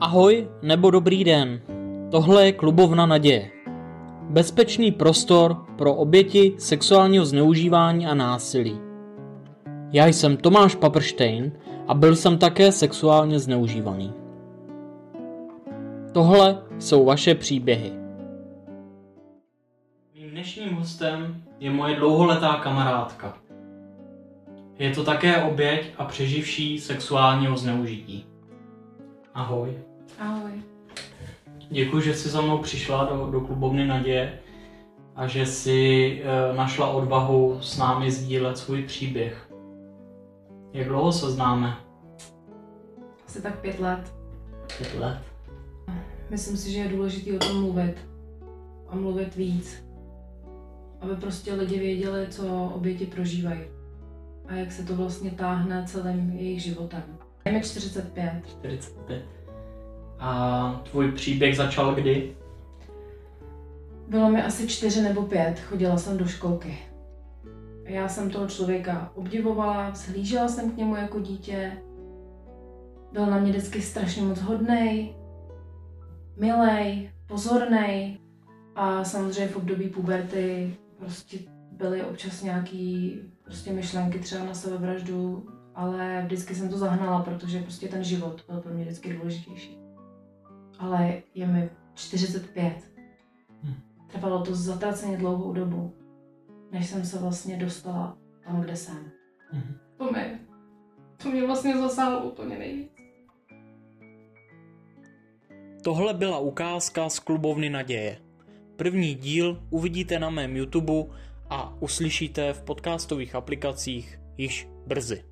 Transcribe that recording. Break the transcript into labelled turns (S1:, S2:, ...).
S1: Ahoj nebo dobrý den. Tohle je klubovna naděje. Bezpečný prostor pro oběti sexuálního zneužívání a násilí. Já jsem Tomáš Paprštejn a byl jsem také sexuálně zneužívaný. Tohle jsou vaše příběhy. Mým dnešním hostem je moje dlouholetá kamarádka. Je to také oběť a přeživší sexuálního zneužití. Ahoj.
S2: Ahoj.
S1: Děkuji, že jsi za mnou přišla do, do klubovny Naděje a že jsi e, našla odvahu s námi sdílet svůj příběh. Jak dlouho se známe?
S2: Asi tak pět let.
S1: Pět let.
S2: Myslím si, že je důležité o tom mluvit. A mluvit víc. Aby prostě lidi věděli, co oběti prožívají. A jak se to vlastně táhne celým jejich životem. Je mi 45.
S1: 45. A tvůj příběh začal kdy?
S2: Bylo mi asi čtyři nebo pět, chodila jsem do školky. Já jsem toho člověka obdivovala, vzhlížela jsem k němu jako dítě. Byl na mě vždycky strašně moc hodnej, milej, pozornej a samozřejmě v období puberty prostě byly občas nějaký prostě myšlenky třeba na sebevraždu, ale vždycky jsem to zahnala, protože prostě ten život byl pro mě vždycky důležitější. Ale je mi 45.
S1: Hm.
S2: Trvalo to zatraceně dlouhou dobu, než jsem se vlastně dostala tam, kde jsem.
S1: Mhm.
S2: To mě, to mě vlastně zasáhlo úplně nejvíc.
S1: Tohle byla ukázka z klubovny Naděje. První díl uvidíte na mém YouTube a uslyšíte v podcastových aplikacích již brzy.